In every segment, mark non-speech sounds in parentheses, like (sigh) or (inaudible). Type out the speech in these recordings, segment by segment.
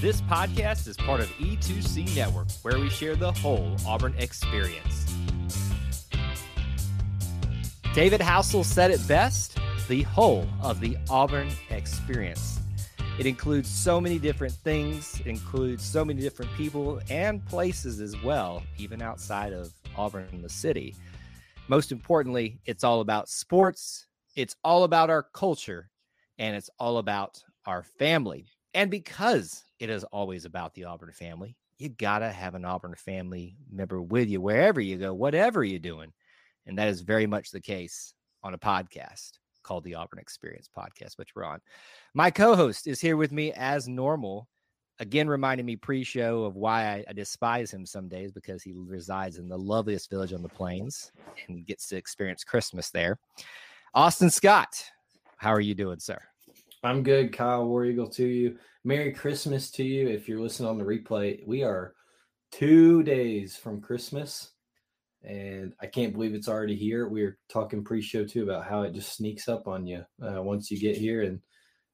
This podcast is part of E2C Network, where we share the whole Auburn experience. David Housel said it best the whole of the Auburn experience. It includes so many different things, includes so many different people and places as well, even outside of Auburn, the city. Most importantly, it's all about sports, it's all about our culture, and it's all about our family. And because it is always about the Auburn family, you got to have an Auburn family member with you wherever you go, whatever you're doing. And that is very much the case on a podcast called the Auburn Experience Podcast, which we're on. My co host is here with me as normal. Again, reminding me pre show of why I, I, despise him some days because he resides in the loveliest village on the plains and gets to experience Christmas there. Austin Scott, how are you doing, sir? I'm good, Kyle War Eagle to you. Merry Christmas to you. If you're listening on the replay, we are two days from Christmas, and I can't believe it's already here. We are talking pre-show too about how it just sneaks up on you uh, once you get here, and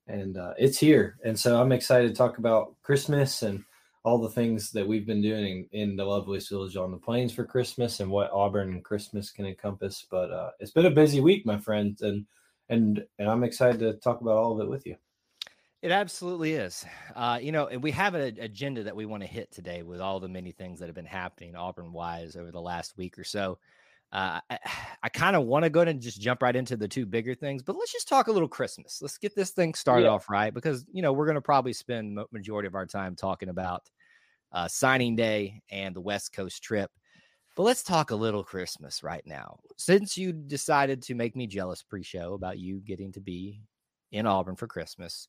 and uh, it's here. And so I'm excited to talk about Christmas and all the things that we've been doing in the loveliest village on the plains for Christmas and what Auburn and Christmas can encompass. But uh, it's been a busy week, my friends, and and and I'm excited to talk about all of it with you. It absolutely is. Uh, you know, and we have an agenda that we want to hit today with all the many things that have been happening Auburn wise over the last week or so. Uh, I, (sighs) I kind of want to go ahead and just jump right into the two bigger things, but let's just talk a little Christmas. Let's get this thing started yeah. off right because you know we're going to probably spend majority of our time talking about uh, signing day and the West Coast trip. But let's talk a little Christmas right now. Since you decided to make me jealous pre-show about you getting to be in Auburn for Christmas,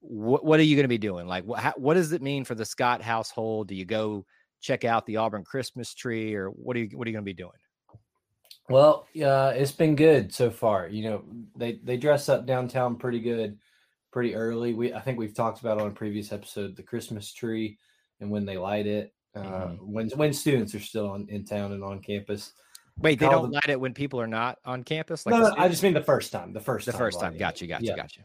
what what are you going to be doing? Like, what how, what does it mean for the Scott household? Do you go check out the Auburn Christmas tree, or what are you what are you going to be doing? Well, yeah, it's been good so far. You know, they they dress up downtown pretty good, pretty early. We I think we've talked about on a previous episode the Christmas tree and when they light it uh, mm-hmm. when when students are still on, in town and on campus. Wait, they don't the, light it when people are not on campus. Like no, no I just mean the first time. The first the time first time. Got you. Got you. Yeah. Got you.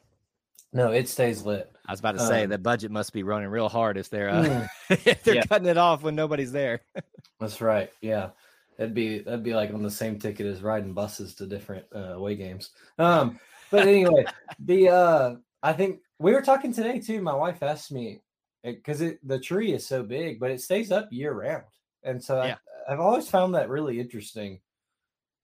No, it stays lit. I was about to say um, the budget must be running real hard if they're uh, mm. (laughs) if they're yeah. cutting it off when nobody's there. (laughs) That's right. Yeah, that'd be that'd be like on the same ticket as riding buses to different uh, away games. Um, but anyway, (laughs) the uh, I think we were talking today too. My wife asked me because it, the tree is so big, but it stays up year round. And so yeah. I, have always found that really interesting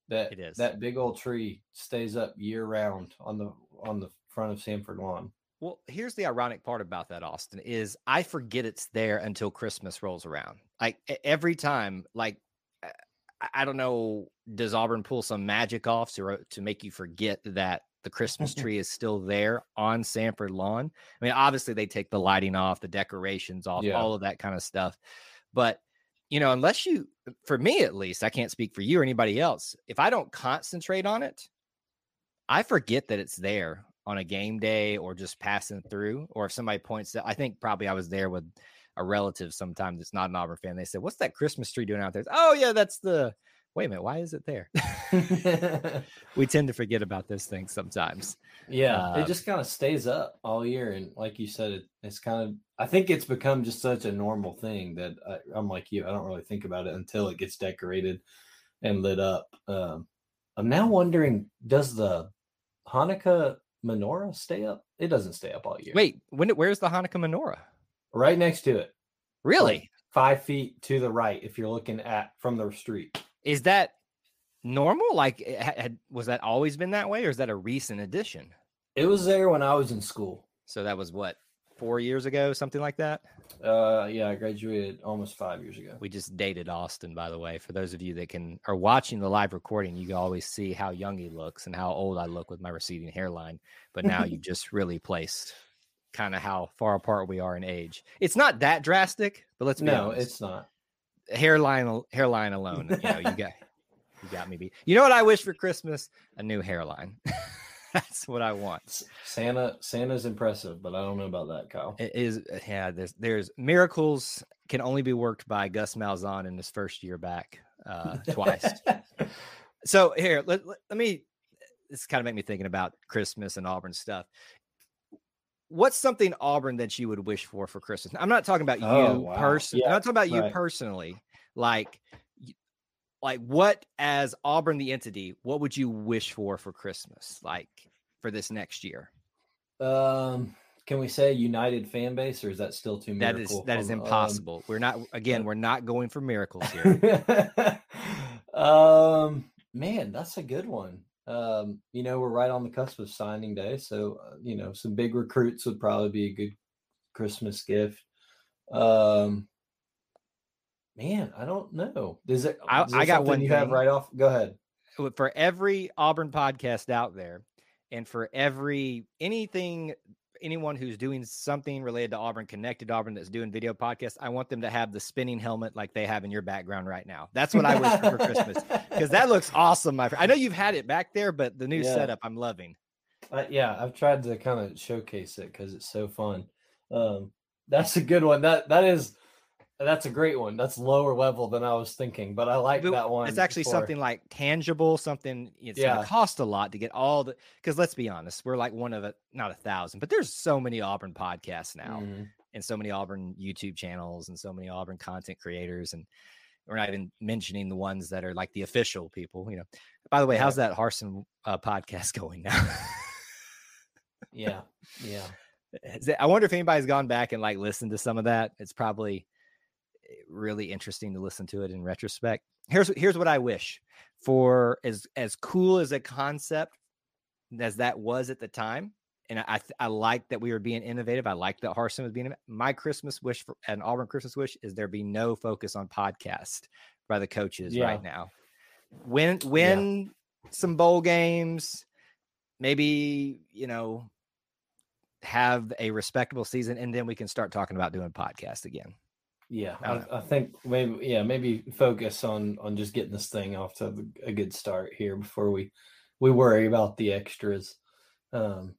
that it is. that big old tree stays up year round on the on the front of Samford lawn. Well, here's the ironic part about that, Austin, is I forget it's there until Christmas rolls around. Like every time, like I don't know, does Auburn pull some magic off to uh, to make you forget that the Christmas mm-hmm. tree is still there on Samford lawn. I mean, obviously they take the lighting off, the decorations off, yeah. all of that kind of stuff. But you know, unless you, for me at least, I can't speak for you or anybody else. If I don't concentrate on it, I forget that it's there on a game day or just passing through. Or if somebody points that, I think probably I was there with a relative sometimes that's not an Auburn fan. They said, "What's that Christmas tree doing out there?" Oh yeah, that's the wait a minute, why is it there? (laughs) we tend to forget about those things sometimes. Yeah, uh, it just kind of stays up all year, and like you said, it, it's kind of. I think it's become just such a normal thing that I, am like you. I don't really think about it until it gets decorated and lit up. Um, I'm now wondering, does the Hanukkah menorah stay up? It doesn't stay up all year. Wait, when? Where's the Hanukkah menorah? Right next to it. Really? Like five feet to the right, if you're looking at from the street. Is that normal? Like, eh, had, was that always been that way, or is that a recent addition? It was there when I was in school. So that was what four years ago, something like that. Uh, yeah, I graduated almost five years ago. We just dated Austin, by the way. For those of you that can are watching the live recording, you can always see how young he looks and how old I look with my receding hairline. But now you (laughs) just really placed kind of how far apart we are in age. It's not that drastic, but let's be no, honest. it's not hairline hairline alone. You know, you (laughs) got you got me beat. You know what I wish for Christmas? A new hairline. (laughs) That's what I want. Santa Santa's impressive, but I don't know about that, Kyle. It is yeah, there's there's miracles can only be worked by Gus Malzahn in his first year back uh twice. (laughs) so here, let, let, let me this kind of make me thinking about Christmas and Auburn stuff. What's something Auburn that you would wish for for Christmas? I'm not talking about you Oh, wow. personally. Yeah, I'm not talking about you personally. Like, like what as Auburn the entity, what would you wish for for Christmas? Like for this next year? Um, can we say united fan base, or is that still too That is that is Um, impossible. we're not again. We're not going for miracles here. (laughs) um, man, that's a good one. Um, you know, we're right on the cusp of signing day, so uh, you know, some big recruits would probably be a good Christmas gift. Um, man, I don't know. Does it? I- is I got one you have right off. Go ahead. for every Auburn podcast out there, and for every anything, anyone who's doing something related to Auburn, connected to Auburn, that's doing video podcasts, I want them to have the spinning helmet like they have in your background right now. That's what I wish for, for Christmas because that looks (laughs) awesome. My friend. I know you've had it back there, but the new Yeah. setup I'm loving. Uh, yeah, I've tried to kind of showcase it because it's so fun. Um, that's a good one. That that is that's a great one. That's lower level than I was thinking, but I like that one. It's actually for- something like tangible, something it's Yeah. gonna cost a lot to get all the because let's be honest, we're like one of a not a thousand, but there's so many Auburn podcasts now. Mhm. and so many Auburn YouTube channels and so many Auburn content creators. And we're not even mentioning the ones that are like the official people, you know. By the way, how's that Harsin uh, podcast (laughs) going now? Yeah, yeah. I wonder if anybody's gone back and like listened to some of that. It's probably really interesting to listen to it in retrospect. Here's here's what I wish for as as cool as a concept as that was at the time. And I I, like that we were being innovative. I like that Harsin was being. My Christmas wish for an Auburn Christmas wish is there be no focus on podcast by the coaches Yeah. right now. Win win some bowl games, maybe you know have a respectable season, and then we can start talking about doing podcast again. Yeah, I I, think maybe yeah maybe focus on on just getting this thing off to a- good start here before we we worry about the extras. Um,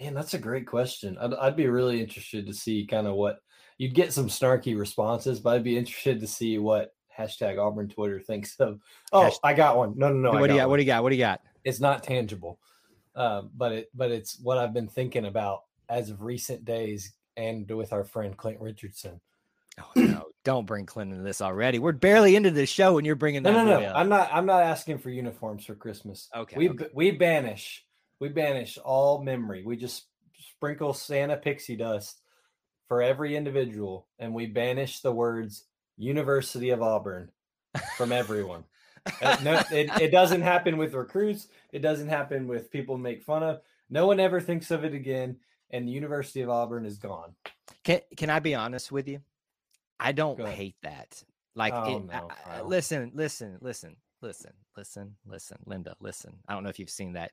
man, that's a great question. I'd I'd be really interested to see kind of what you'd get some snarky responses, but I'd be interested to see what hashtag Auburn Twitter thinks of. Oh, I got one. No, no, no. What do you got one. What do you got? What do you got? it's not tangible um, but it but it's what i've been thinking about as of recent days and with our friend clint richardson Oh no! Don't bring Clinton into this already. We're barely into this show, and you're bringing no that. no boy no up. i'm not i'm not asking for uniforms for christmas Okay, we okay. we banish we banish all memory we just sprinkle santa pixie dust for every individual and we banish the words university of auburn from everyone Uh, no, it, it doesn't happen with recruits. It doesn't happen with people make fun of. No one ever thinks of it again, and the University of Auburn is gone. Can Can I be honest with you? I don't hate that. Like, Oh, it, no, I- Kyle. listen, listen, listen, listen, listen, listen, Linda, listen. I don't know if you've seen that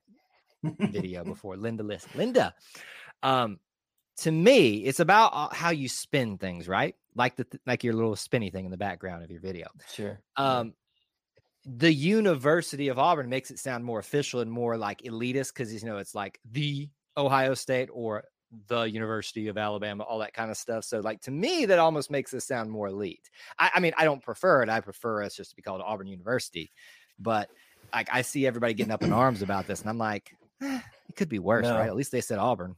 video (laughs) before. Linda, listen, Linda. Um, to me, it's about uh, how you spin things, right? Like the like your little spinny thing in the background of your video. Sure. Um, the University of Auburn makes it sound more official and more like elitist because you know it's like the Ohio State or the University of Alabama, all that kind of stuff. So, like to me, that almost makes it sound more elite. I, I mean, I don't prefer it. I prefer us just to be called Auburn University. But like, I see everybody getting up in arms about this, and I'm like, eh, it could be worse, No. right? At least they said Auburn.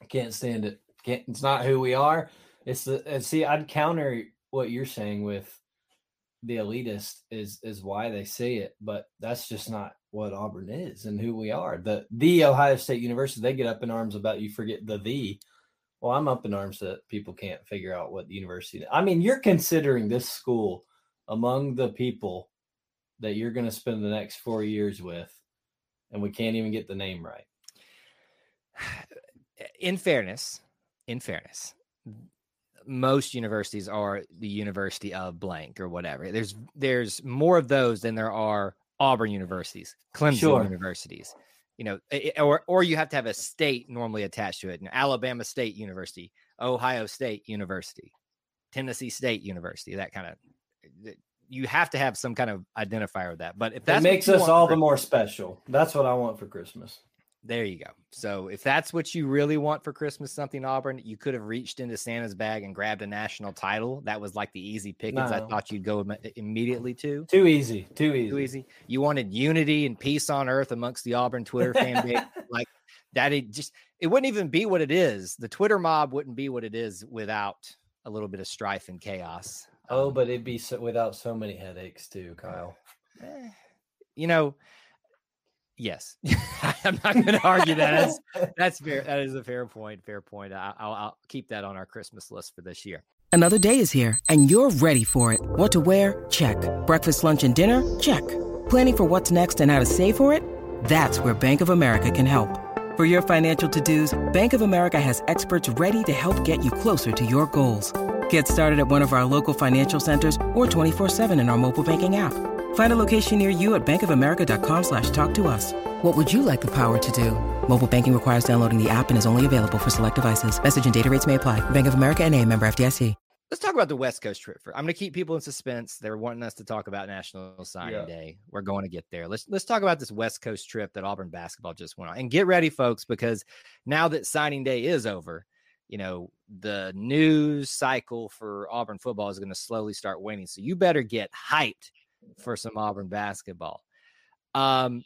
I Can't stand it. Can't. It's not who we are. It's the. And see, I'd counter what you're saying with the elitist is is why they say it, but that's just not what Auburn is and who we are. The the Ohio State University. They get up in arms about you forget the the. Well, I'm up in arms that people can't figure out what the university. I mean, you're considering this school among the people that you're going to spend the next four years with, and we can't even get the name right. (sighs) in fairness, in fairness, most universities are the University of blank or whatever. There's there's more of those than there are Auburn universities, Clemson Sure. universities. You know, or or you have to have a state normally attached to it. And Alabama State University, Ohio State University, Tennessee State University, that kind of. Eh, you have to have some kind of identifier with that. But if That makes us all the more special. That's what I want for Christmas. There you go. So if that's what you really want for Christmas, something Auburn, you could have reached into Santa's bag and grabbed a national title. That was like the easy pickings I thought you'd go im- immediately to. Too easy. Too easy. Too easy. You wanted unity and peace on earth amongst the Auburn Twitter fan base. (laughs) Like that it just it wouldn't even be what it is. The Twitter mob wouldn't be what it is without a little bit of strife and chaos. Oh, um, but it'd be so, without so many headaches too, Kyle. Eh, you know, yes, (laughs) I'm not going to argue that. That's, (laughs) that's fair. That is a fair point. Fair point. I, will I'll keep that on our Christmas list for this year. Another day is here, and you're ready for it. What to wear? Check. Breakfast, lunch, and dinner? Check. Planning for what's next and how to save for it? That's where Bank of America can help. For your financial to-dos, Bank of America has experts ready to help get you closer to your goals. Get started at one of our local financial centers or 24-7 in our mobile banking app. Find a location near you at bankofamerica.com slash talk to us. What would you like the power to do? Mobile banking requires downloading the app and is only available for select devices. Message and data rates may apply. Bank of America and a member FDIC. Let's talk about the West Coast trip. For, I'm going to keep people in suspense. They're wanting us to talk about National Signing yeah. Day. We're going to get there. Let's let's talk about this West Coast trip that Auburn basketball just went on. And get ready, folks, because now that signing day is over, you know, the news cycle for Auburn football is going to slowly start waning. So you better get hyped for some Auburn basketball. Um,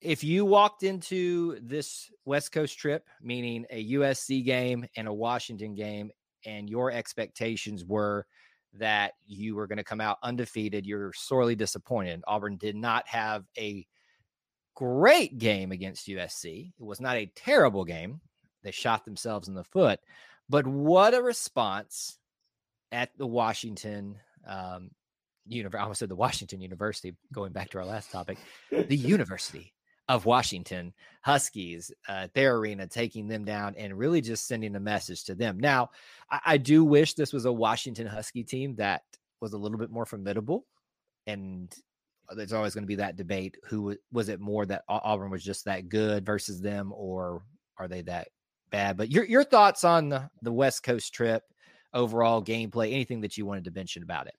if you walked into this West Coast trip, meaning a USC game and a Washington game, and your expectations were that you were going to come out undefeated, you're sorely disappointed. Auburn did not have a great game against USC. It was not a terrible game. They shot themselves in the foot, but what a response at the Washington um, University. I almost said the Washington University. Going back to our last topic, the (laughs) University of Washington Huskies, uh, their arena, taking them down and really just sending a message to them. Now, I, I do wish this was a Washington Husky team that was a little bit more formidable. And there's always going to be that debate who was it more that Auburn was just that good versus them, or are they that bad? But your, your thoughts on the, the West Coast trip, overall gameplay, anything that you wanted to mention about it?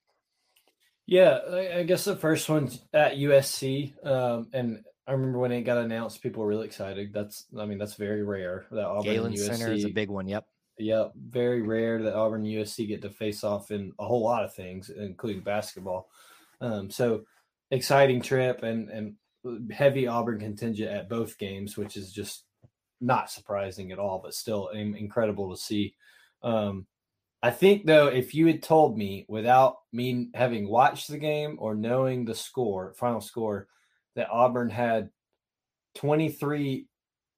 Yeah, I guess the first one's at USC, um, and I remember when it got announced, people were really excited. That's, I mean, that's very rare that Auburn Galen USC, Center is a big one. Yep. Yep. Very rare that Auburn USC get to face off in a whole lot of things, including basketball. Um, so exciting trip and and heavy Auburn contingent at both games, which is just not surprising at all, but still incredible to see. Um, I think though, if you had told me without me having watched the game or knowing the score, final score, that Auburn had 23,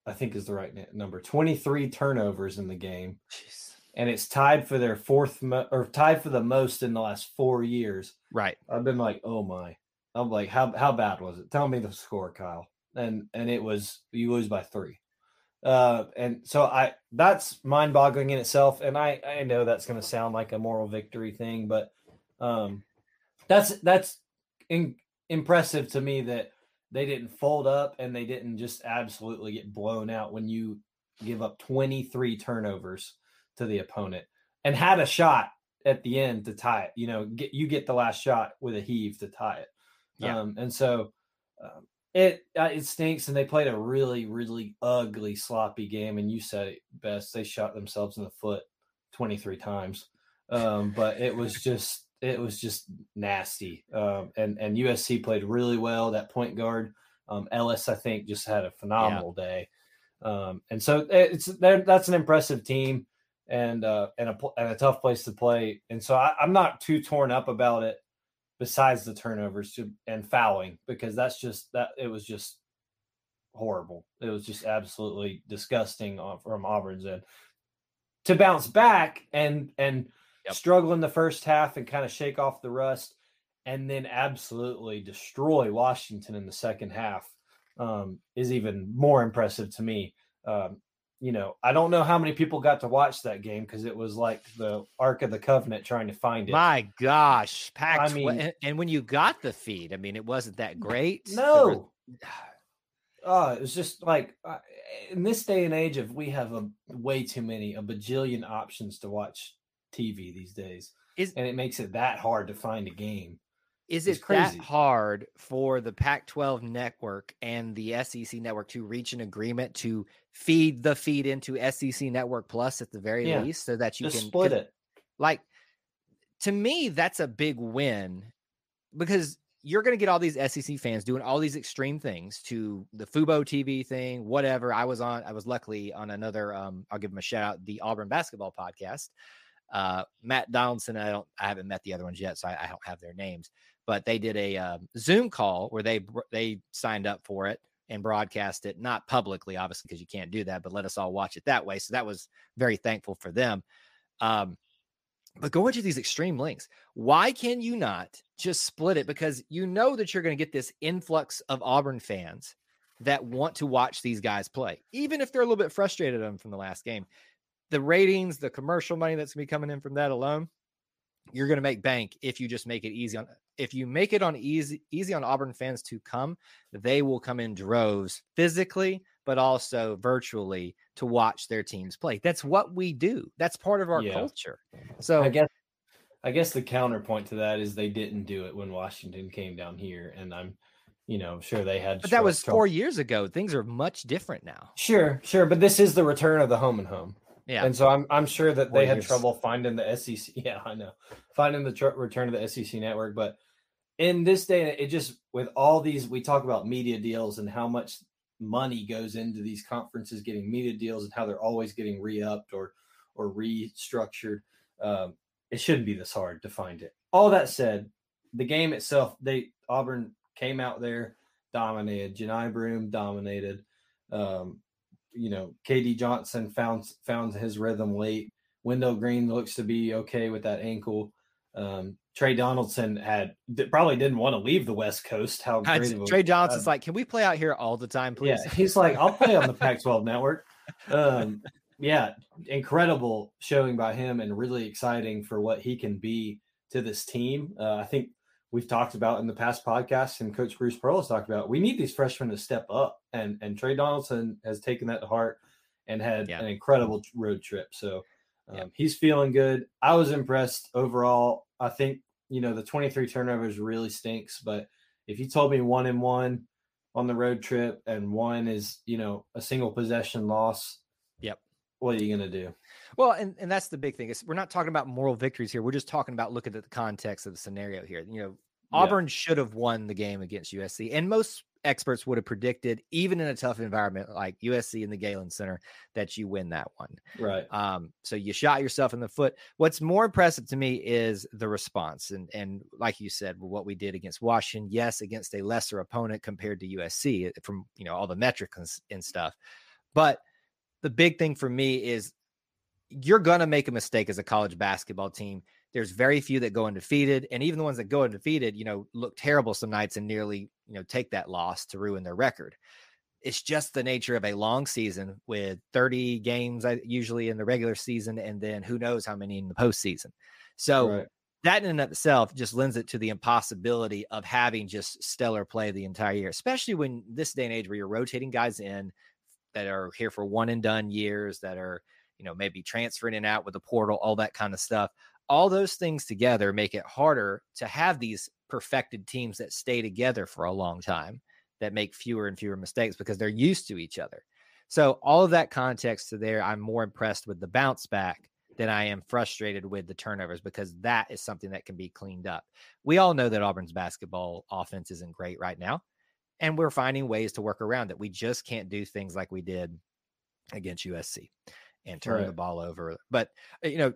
I think is the right number, 23 turnovers in the game. Jeez. And it's tied for their fourth mo- or tied for the most in the last four years. Right. I've been like, oh my. I'm like, how how bad was it? Tell me the score, Kyle. And and it was you lose by three. Uh, and so I that's mind boggling in itself. And I I know that's going to sound like a moral victory thing, but um, that's that's in, impressive to me that they didn't fold up and they didn't just absolutely get blown out when you give up 23 turnovers to the opponent and had a shot at the end to tie it. You know, get you get the last shot with a heave to tie it. Yeah. Um, and so um, it uh, it stinks, and they played a really really ugly sloppy game. And you said it best. They shot themselves in the foot 23 times. Um, but it was (laughs) just it was just nasty. Um, and and USC played really well. That point guard um, Ellis, I think, just had a phenomenal yeah. day. Um, and so it's that's an impressive team and uh, and a and a tough place to play. And so I, am not too torn up about it. Besides the turnovers to, and fouling, because that's just that it was just horrible. It was just absolutely disgusting from Auburn's end. To bounce back and and yep. struggle in the first half and kind of shake off the rust and then absolutely destroy Washington in the second half um, is even more impressive to me. Um, you know, I don't know how many people got to watch that game because it was like the Ark of the Covenant trying to find it. My gosh, packed. I mean, and when you got the feed, I mean, it wasn't that great. No. (sighs) Oh, it was just like uh, in this day and age of we have a way too many, a bajillion options to watch TV these days, is, and it makes it that hard to find a game. Is it that hard for the Pac-12 network and the SEC network to reach an agreement to feed the feed into SEC Network Plus at the very yeah. least, so that you Just can split it? Like to me, that's a big win because you're going to get all these SEC fans doing all these extreme things to the Fubo TV thing, whatever. I was on, I was luckily on another, um, I'll give them a shout out, the Auburn basketball podcast. Uh, Matt Donaldson, I don't, I haven't met the other ones yet, so I, I don't have their names, but they did a um, Zoom call where they, they signed up for it and broadcast it, not publicly, obviously, because you can't do that, but let us all watch it that way. So that was very thankful for them. Um, but going to these extreme links, why can you not just split it? Because you know that you're going to get this influx of Auburn fans that want to watch these guys play, even if they're a little bit frustrated them from the last game. The ratings, the commercial money that's going to be coming in from that alone, you're going to make bank if you just make it easy on if you make it on easy easy on Auburn fans to come, they will come in droves physically, but also virtually to watch their teams play. That's what we do. That's part of our yeah. culture. So I guess I guess the counterpoint to that is they didn't do it when Washington came down here, and I'm, you know, sure they had. But that was four years ago. Things are much different now. Sure, sure, but this is the return of the home and home. Yeah, and so I'm I'm sure that they had trouble finding the SEC. (laughs) Yeah, I know finding the tr- return of the SEC network, but in this day, it just with all these we talk about media deals and how much money goes into these conferences getting media deals and how they're always getting re-upped or or restructured. Um, it shouldn't be this hard to find it. All that said, the game itself, they Auburn came out there, dominated. Johni Broome dominated. Um, you know, KD Johnson found found his rhythm late. Wendell Green looks to be okay with that ankle. Um, Tre Donaldson had probably didn't want to leave the West Coast. How great of Tre Donaldson's uh, like, can we play out here all the time, please? Yeah, he's like, I'll play on the Pac-12 network. Um, yeah, incredible showing by him, and really exciting for what he can be to this team. Uh, I think we've talked about in the past podcasts, and Coach Bruce Pearl has talked about. We need these freshmen to step up, and and Tre Donaldson has taken that to heart and had yeah. an incredible road trip. So um, yeah. he's feeling good. I was impressed overall. I think you know the 23 turnovers really stinks, but if you told me one and one on the road trip and one is you know a single possession loss, yep. What are you gonna do? Well, and, and that's the big thing is we're not talking about moral victories here. We're just talking about looking at the context of the scenario here. You know, Auburn yeah. should have won the game against USC, and most experts would have predicted, even in a tough environment like USC in the Galen Center, that you win that one. Right. Um, so you shot yourself in the foot. What's more impressive to me is the response. And and like you said, what we did against Washington, yes, against a lesser opponent compared to USC from you know all the metrics and, and stuff. But the big thing for me is you're gonna make a mistake as a college basketball team there's very few that go undefeated, and even the ones that go undefeated, you know, look terrible some nights and nearly, you know, take that loss to ruin their record. It's just the nature of a long season with 30 games usually in the regular season, and then who knows how many in the postseason. So right. that in and of itself just lends it to the impossibility of having just stellar play the entire year, especially when this day and age where you're rotating guys in that are here for one and done years, that are you know maybe transferring in and out with the portal, all that kind of stuff all those things together make it harder to have these perfected teams that stay together for a long time that make fewer and fewer mistakes because they're used to each other. So all of that context to there, I'm more impressed with the bounce back than I am frustrated with the turnovers because that is something that can be cleaned up. We all know that Auburn's basketball offense isn't great right now, and we're finding ways to work around it. We just can't do things like we did against USC and turn right. the ball over. But uh, you know,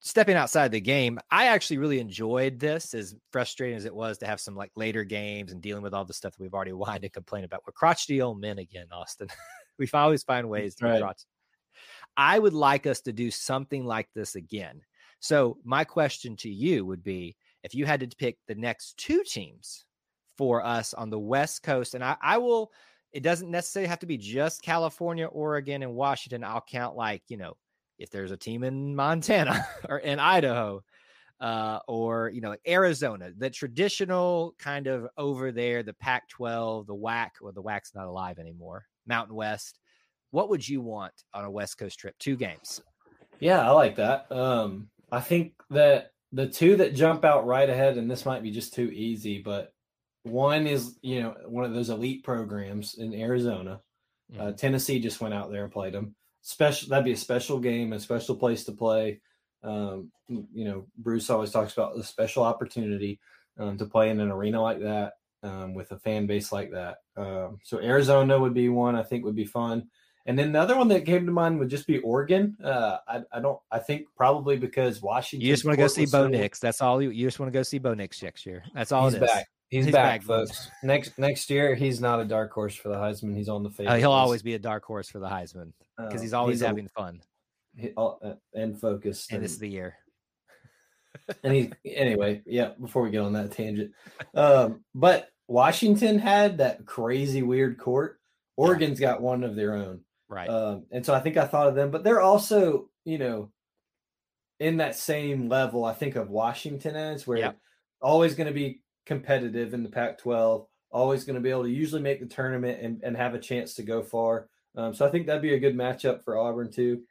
stepping outside the game, I actually really enjoyed this, as frustrating as it was to have some like later games and dealing with all the stuff that we've already whined and complained about. We're crotchety old men again, Austin. (laughs) we always find ways to right. crotch. I would like us to do something like this again. So my question to you would be if you had to pick the next two teams for us on the West Coast, and I, I will it doesn't necessarily have to be just California, Oregon, and Washington. I'll count like, you know, if there's a team in Montana (laughs) or in Idaho uh, or you know Arizona, the traditional kind of over there, the Pac-12, the WAC, or the WAC's not alive anymore, Mountain West. What would you want on a West Coast trip? Two games. Yeah, I like that. Um, I think that the two that jump out right ahead, and this might be just too easy, but one is you know one of those elite programs in Arizona. Uh, mm-hmm. Uh, Tennessee just went out there and played them special that'd be a special game, a special place to play. Um, you know, Bruce always talks about the special opportunity. um, to play in an arena like that um, with a fan base like that. Um, so Arizona would be one I think would be fun. And then the other one that came to mind would just be Oregon. Uh, I, I don't. I think probably because Washington. You just want to go see Bo Nix. That's all. You, you just want to go see Bo Nix next year. That's all. He's back. He's, he's back, back, folks. next next year, he's not a dark horse for the Heisman. He's on the face. Uh, he'll always be a dark horse for the Heisman because uh, he's always he's having a, fun. He, uh, and focused. And, and it's the year. and he (laughs) anyway, yeah. Before we get on that tangent, um, but Washington had that crazy weird court. Oregon's got one of their own, right? Um, and so I think I thought of them, but they're also you know in that same level. I think of Washington as where yeah. always going to be competitive in the Pac-12, always going to be able to usually make the tournament and, and have a chance to go far. Um, so I think that'd be a good matchup for Auburn too.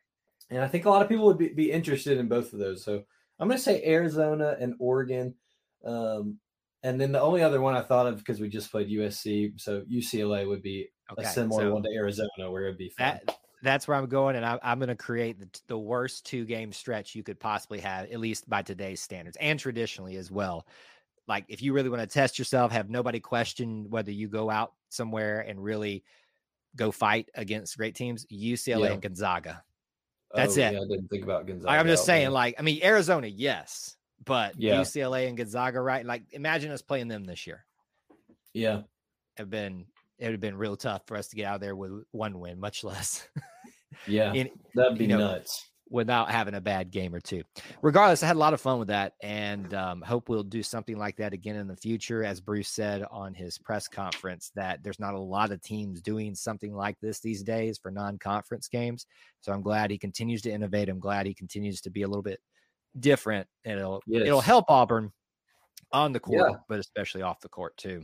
And I think a lot of people would be, be interested in both of those. So I'm going to say Arizona and Oregon. Um, and then the only other one I thought of because we just played USC, so UCLA would be okay, a similar so one to Arizona, where it'd be fun. That, that's where I'm going, and I, am going to create the, the worst two game stretch you could possibly have, at least by today's standards and traditionally as well. Like, if you really want to test yourself, have nobody question whether you go out somewhere and really go fight against great teams, UCLA yeah. and Gonzaga. That's oh, it. Yeah, I didn't think about Gonzaga. I'm just saying, like, I mean, Arizona, yes, but yeah. UCLA and Gonzaga, right? Like, imagine us playing them this year. Yeah, have been it would have been real tough for us to get out there with one win, much less. yeah, (laughs) that'd be you know, nuts without having a bad game or two. Regardless, I had a lot of fun with that, and um, hope we'll do something like that again in the future. As Bruce said on his press conference, that there's not a lot of teams doing something like this these days for non-conference games. So I'm glad he continues to innovate. I'm glad he continues to be a little bit different. And it'll yes. it'll help Auburn on the court, yeah. but especially off the court too.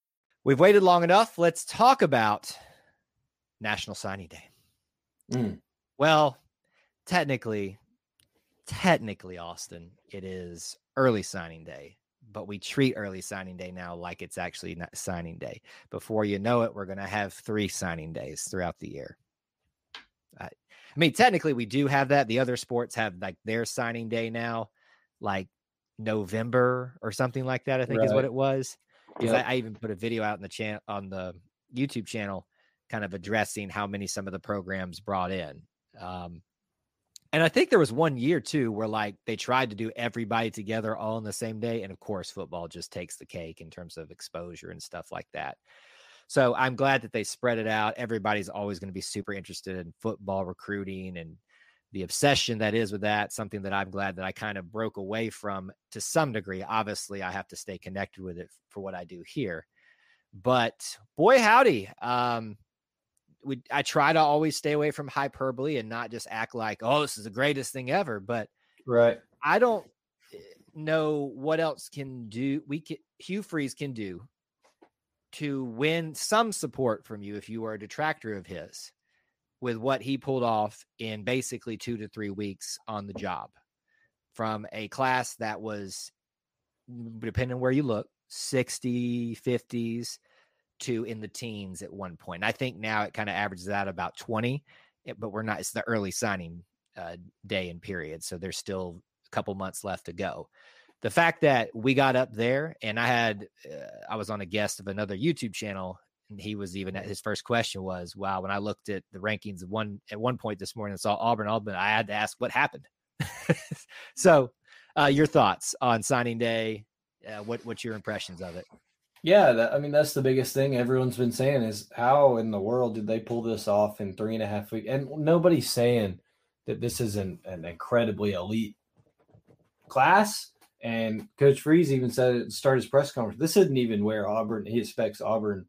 We've waited long enough. Let's talk about National Signing Day. Mm. Well, technically, technically, Austin, it is early signing day, but we treat early signing day now like it's actually not signing day. Before you know it, we're going to have three signing days throughout the year. I, I mean, technically, we do have that. The other sports have like their signing day now, like November or something like that. I think right. is what it was. Because yep. I, I, even put a video out in the channel on the YouTube channel, kind of addressing how many some of the programs brought in. Um, and I think there was one year too where like they tried to do everybody together all on the same day, and of course, football just takes the cake in terms of exposure and stuff like that. So I'm glad that they spread it out. Everybody's always going to be super interested in football recruiting and the obsession that is with that something that i'm glad that i kind of broke away from to some degree. Obviously i have to stay connected with it for what i do here. But boy howdy um we i try to always stay away from hyperbole and not just act like oh this is the greatest thing ever but right. I don't eh, know what else can do we can hugh freeze can do to win some support from you if you are a detractor of his with what he pulled off in basically two to three weeks on the job from a class that was, depending where you look, 60, 50s to in the teens at one point. I think now it kind of averages out about 20, eh, but we're not, it's the early signing uh, day and period. So there's still a couple months left to go. The fact that we got up there and I had, uh, I was on a guest of another YouTube channel he was even at his first question was, "Wow!" When I looked at the rankings, one at one point this morning, and saw Auburn, Auburn, I had to ask what happened. (laughs) so, uh, your thoughts on signing day? Uh, what what's your impressions of it? Yeah, that, I mean that's the biggest thing everyone's been saying is how in the world did they pull this off in three and a half weeks? And nobody's saying that this is an, an incredibly elite class. And Coach Freeze even said it start his press conference, this isn't even where Auburn he expects Auburn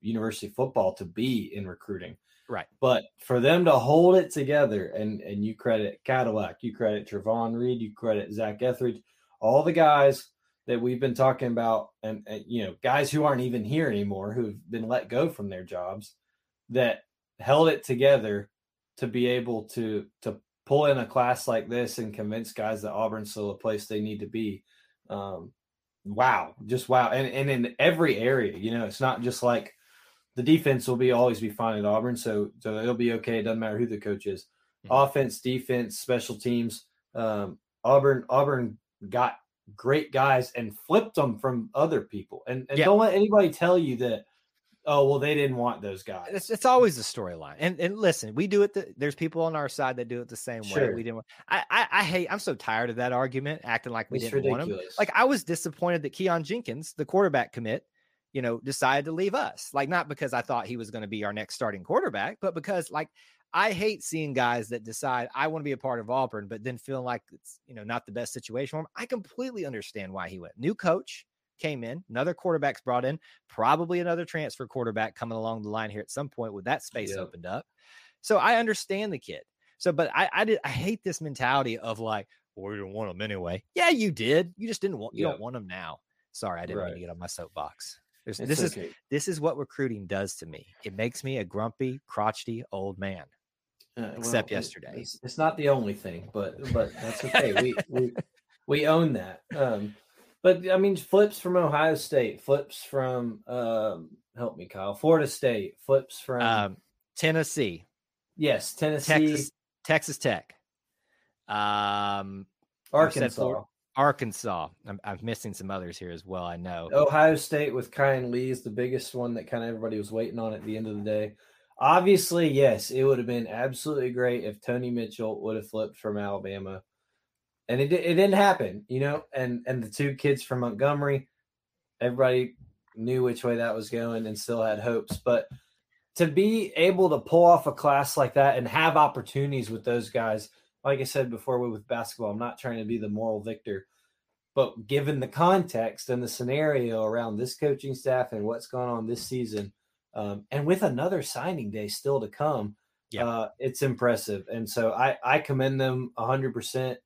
university football to be in recruiting. Right. But for them to hold it together and and you credit Cadillac, you credit Travon Reed, you credit Zach Etheridge, all the guys that we've been talking about, and, and you know, guys who aren't even here anymore who've been let go from their jobs that held it together to be able to to pull in a class like this and convince guys that Auburn's still a place they need to be. Um, wow, just wow. And and in every area, you know, it's not just like the defense will be always be fine at Auburn, so so it'll be okay. It doesn't matter who the coach is. Mm-hmm. Offense, defense, special teams. Um, Auburn Auburn got great guys and flipped them from other people. And, and yeah. don't let anybody tell you that oh well they didn't want those guys it's, it's always a storyline and and listen we do it the, there's people on our side that do it the same sure. way we didn't I, I, I hate i'm so tired of that argument acting like we it's didn't ridiculous. want him like i was disappointed that keon jenkins the quarterback commit you know decided to leave us like not because i thought he was going to be our next starting quarterback but because like I hate seeing guys that decide I want to be a part of Auburn, but then feel like it's you know not the best situation for him. I completely understand why he went. New coach, came in, another quarterback's brought in, probably another transfer quarterback coming along the line here at some point with that space yep. opened up. So I understand the kid. So, but I, I did, I hate this mentality of like, well, we didn't want him anyway. Yeah, you did. You just didn't want, you yep. don't want him now. Sorry, I didn't right. want to get on my soapbox. This okay. is this is what recruiting does to me. It makes me a grumpy, crotchety old man. Uh, except well, yesterday. It's, it's, not the only thing, but but that's okay. we we (laughs) we own that. Um, but I mean, flips from Ohio State, flips from um, help me, Kyle, Florida State, flips from um, Tennessee. Yes, Tennessee, Texas, Texas Tech, um, Arkansas. Arkansas. I'm, I'm, missing some others here as well. I know Ohio State with Kayin Lee is the biggest one that kind of everybody was waiting on at the end of the day. Obviously, yes, it would have been absolutely great if Tony Mitchell would have flipped from Alabama and it it didn't happen, you know. And and the two kids from Montgomery, everybody knew which way that was going and still had hopes. But to be able to pull off a class like that and have opportunities with those guys, like I said before, with basketball, I'm not trying to be the moral victor, but given the context and the scenario around this coaching staff and what's going on this season, um, and with another signing day still to come, yeah. Uh, it's impressive. And so I, I commend them 100%.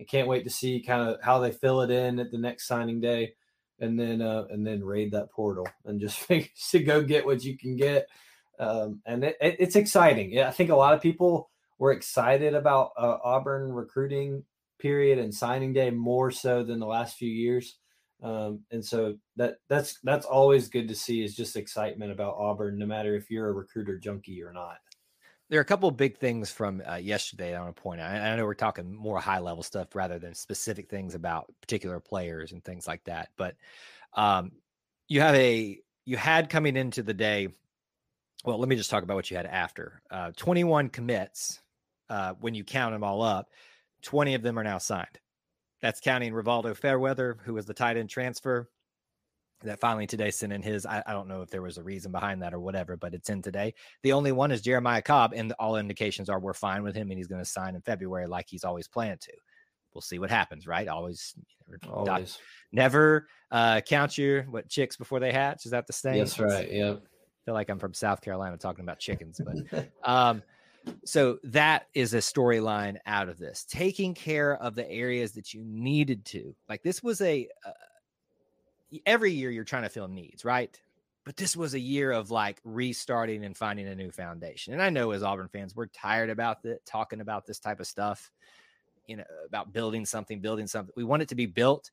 I can't wait to see kind of how they fill it in at the next signing day, and then uh, and then raid that portal and just (laughs) to go get what you can get. Um, and it, it, it's exciting. Yeah, I think a lot of people were excited about uh, Auburn recruiting period and signing day more so than the last few years. Um, and so that that's that's always good to see is just excitement about Auburn, no matter if you're a recruiter junkie or not there are a couple of big things from uh, yesterday I want to point out. I know we're talking more high level stuff rather than specific things about particular players and things like that. But um, you have a you had coming into the day. Well, let me just talk about what you had after. Uh, 21 commits uh, when you count them all up. 20 of them are now signed. That's counting Rivaldo Fairweather, who was the tight end transfer that finally today sent in his. I, I, don't know if there was a reason behind that or whatever, but it's in today. The only one is Jeremiah Cobb, and all indications are we're fine with him, and he's going to sign in February like he's always planned to. We'll see what happens, right? Always, always. Never uh, count your what chicks before they hatch. Is that the same? That's right. Yeah. I feel like I'm from South Carolina talking about chickens, but (laughs) um, so that is a storyline out of this. Taking care of the areas that you needed to. Like this was a, uh, a every year you're trying to fill needs, right? But this was a year of like restarting and finding a new foundation. And I know as Auburn fans, we're tired about it, talking about this type of stuff, you know, about building something, building something. We want it to be built,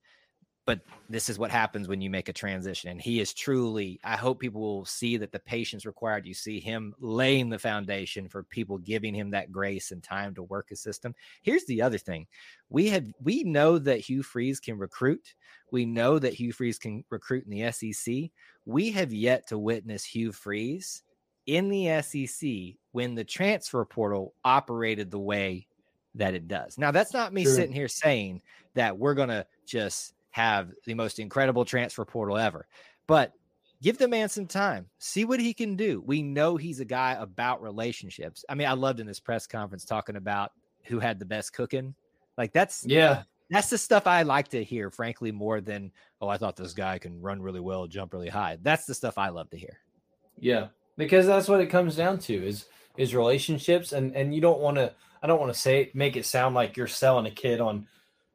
but this is what happens when you make a transition and he is truly i hope people will see that the patience required you see him laying the foundation for people giving him that grace and time to work his system. Here's the other thing. We have we know that hugh freeze can recruit. We know that hugh freeze can recruit in the sec we have yet to witness hugh freeze in the sec when the transfer portal operated the way that it does. Now that's not me sitting here saying that we're going to just have the most incredible transfer portal ever. But give the man some time, see what he can do. We know he's a guy about relationships. I mean, I loved in this press conference talking about who had the best cooking. Like that's yeah, that's the stuff I like to hear, frankly, more than oh, I thought this guy can run really well, jump really high. That's the stuff I love to hear. Yeah, because that's what it comes down to is is relationships, and and you don't want to. I don't want to say make it sound like you're selling a kid on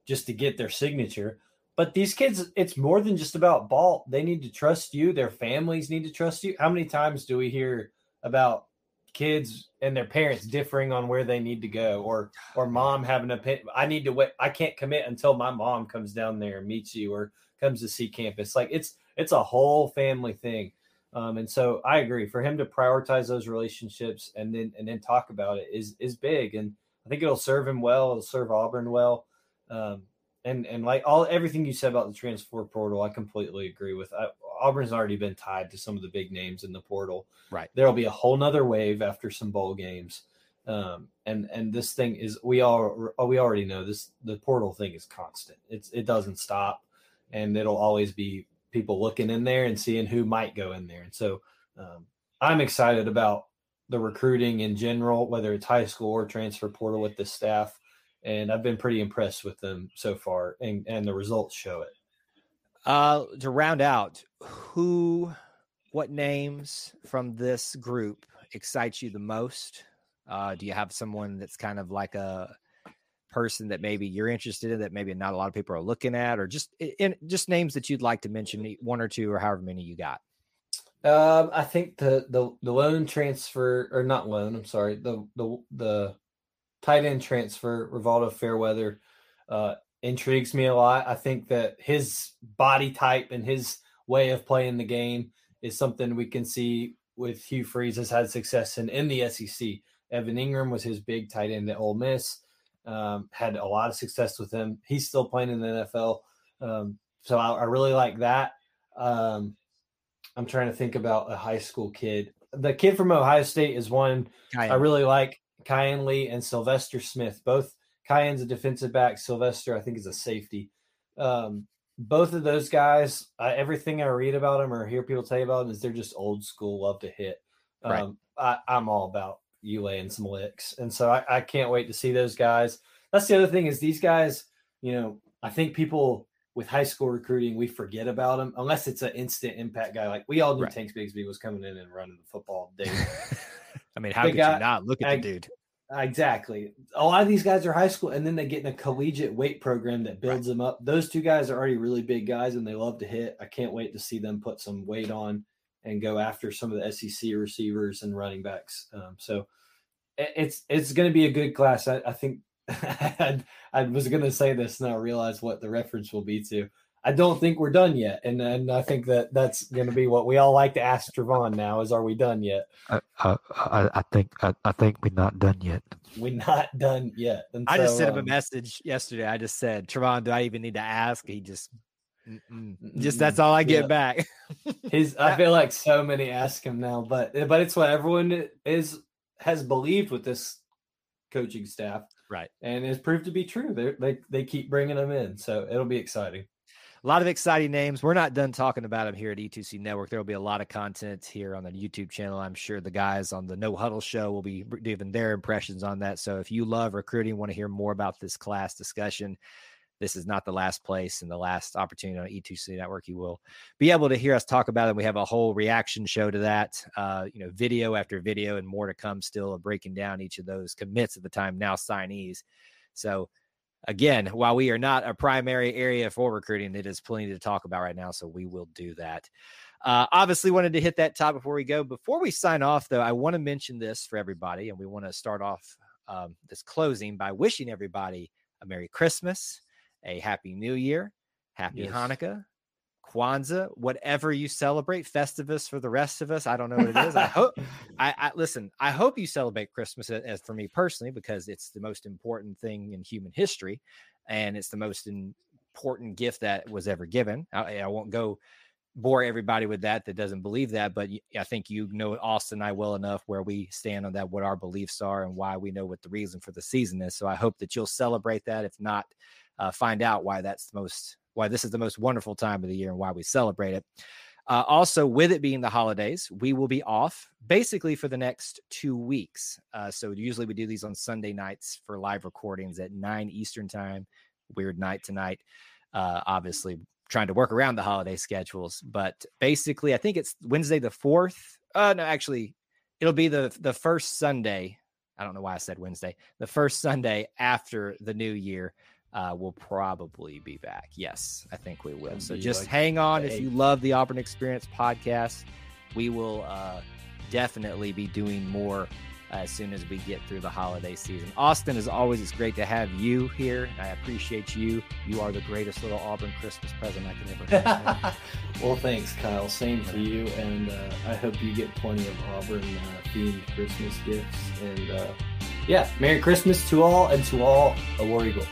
just to get their signature but these kids, it's more than just about ball. They need to trust you. Their families need to trust you. How many times do we hear about kids and their parents differing on where they need to go or or mom having a pit i need to wait. I can't commit until my mom comes down there and meets you or comes to see campus. Like it's it's a whole family thing. Um, and so i agree. For him to prioritize those relationships and then and then talk about it is is big. And i think it'll serve him well. It'll serve auburn well. Um, and and like all everything you said about the transfer portal i completely agree with I, Auburn's already been tied to some of the big names in the portal. Right. There'll be a whole nother wave after some bowl games. Um, and and this thing is we all we already know this the portal thing is constant. It's it doesn't stop, and it'll always be people looking in there and seeing who might go in there. And so um, I'm excited about the recruiting in general, whether it's high school or transfer portal with the staff. And I've been pretty impressed with them so far, and, and the results show it. Uh, to round out, who, what names from this group excites you the most? Uh, do you have someone that's kind of like a person that maybe you're interested in that maybe not a lot of people are looking at, or just in just names that you'd like to mention, one or two, or however many you got? Um, I think the the the loan transfer or not loan, I'm sorry, the the the tight end transfer, Rivaldo Fairweather, uh, intrigues me a lot. I think that his body type and his way of playing the game is something we can see with Hugh Freeze has had success in in the SEC. Evan Engram was his big tight end at Ole Miss. Um, had a lot of success with him. He's still playing in the NFL, um, so I, I, really like that. Um, I'm trying to think about a high school kid. The kid from Ohio State is one I really like. Kayin Lee and Sylvester Smith, both Kayin's a defensive back. Sylvester, I think, is a safety. Um, both of those guys, uh, everything I read about them or hear people tell you about them is they're just old school, love to hit. Um, right. I, am all about you laying some licks. And so I, I can't wait to see those guys. That's the other thing is these guys, you know, I think people with high school recruiting, we forget about them unless it's an instant impact guy. Like we all knew right. Tanks Bigsby was coming in and running the football day. (laughs) I mean, how could got, you not look at I, the dude? Exactly. A lot of these guys are high school, and then they get in a collegiate weight program that builds right. them up. Those two guys are already really big guys, and they love to hit. I can't wait to see them put some weight on and go after some of the SEC receivers and running backs. Um, so it's it's going to be a good class. I, I think (laughs) I was going to say this, and I realized what the reference will be to. I don't think we're done yet, and and I think that that's going to be what we all like to ask Travon now: is Are we done yet? I I, I think I, I think we're not done yet. We're not done yet. And I so, just sent him a um, message yesterday. I just said, Travon, do I even need to ask? He just Mm-mm. Just that's all I get yeah. back. (laughs) His I feel like so many ask him now, but but it's what everyone is has believed with this coaching staff, right? And it's proved to be true. They they they keep bringing them in, so it'll be exciting a lot of exciting names. We're not done talking about them here at E2C Network. There will be a lot of content here on the YouTube channel. I'm sure the guys on the No Huddle show will be giving their impressions on that. So if you love recruiting, want to hear more about this class discussion, this is not the last place and the last opportunity on E2C Network. You will be able to hear us talk about it. We have a whole reaction show to that, uh, you know, video after video, and more to come still breaking down each of those commits at the time, now signees. So again, while we are not a primary area for recruiting, it is plenty to talk about right now. So we will do that. Uh, obviously, wanted to hit that top before we go. Before we sign off, though, I want to mention this for everybody, and we want to start off um, this closing by wishing everybody a Merry Christmas, a Happy New Year, Happy yes. Hanukkah, Kwanzaa, whatever you celebrate, Festivus for the rest of us. I don't know what it is. I hope (laughs) I, I, listen. I hope you celebrate Christmas as for me personally because it's the most important thing in human history, and it's the most important gift that was ever given. I, I won't go bore everybody with that that doesn't believe that, but I think you know Austin and I well enough where we stand on that, what our beliefs are, and why we know what the reason for the season is. So I hope that you'll celebrate that. If not, uh, find out why that's the most why this is the most wonderful time of the year and why we celebrate it. Uh, also, with it being the holidays, we will be off basically for the next two weeks. Uh, so usually we do these on Sunday nights for live recordings at nine Eastern time. Weird night tonight. Uh, obviously, trying to work around the holiday schedules, but basically, I think it's Wednesday the fourth. Uh, no, actually, it'll be the the first Sunday. I don't know why I said Wednesday. The first Sunday after the new year uh, we'll probably be back. Yes, I think we will. So just like hang on if you love the Auburn Experience podcast. We will uh, definitely be doing more as soon as we get through the holiday season. Austin, as always, it's great to have you here. I appreciate you. You are the greatest little Auburn Christmas present I can ever have. (laughs) well, thanks, Kyle. Same for you, and uh, I hope you get plenty of Auburn uh, themed Christmas gifts. And uh, yeah, Merry Christmas to all, and to all a War Eagle.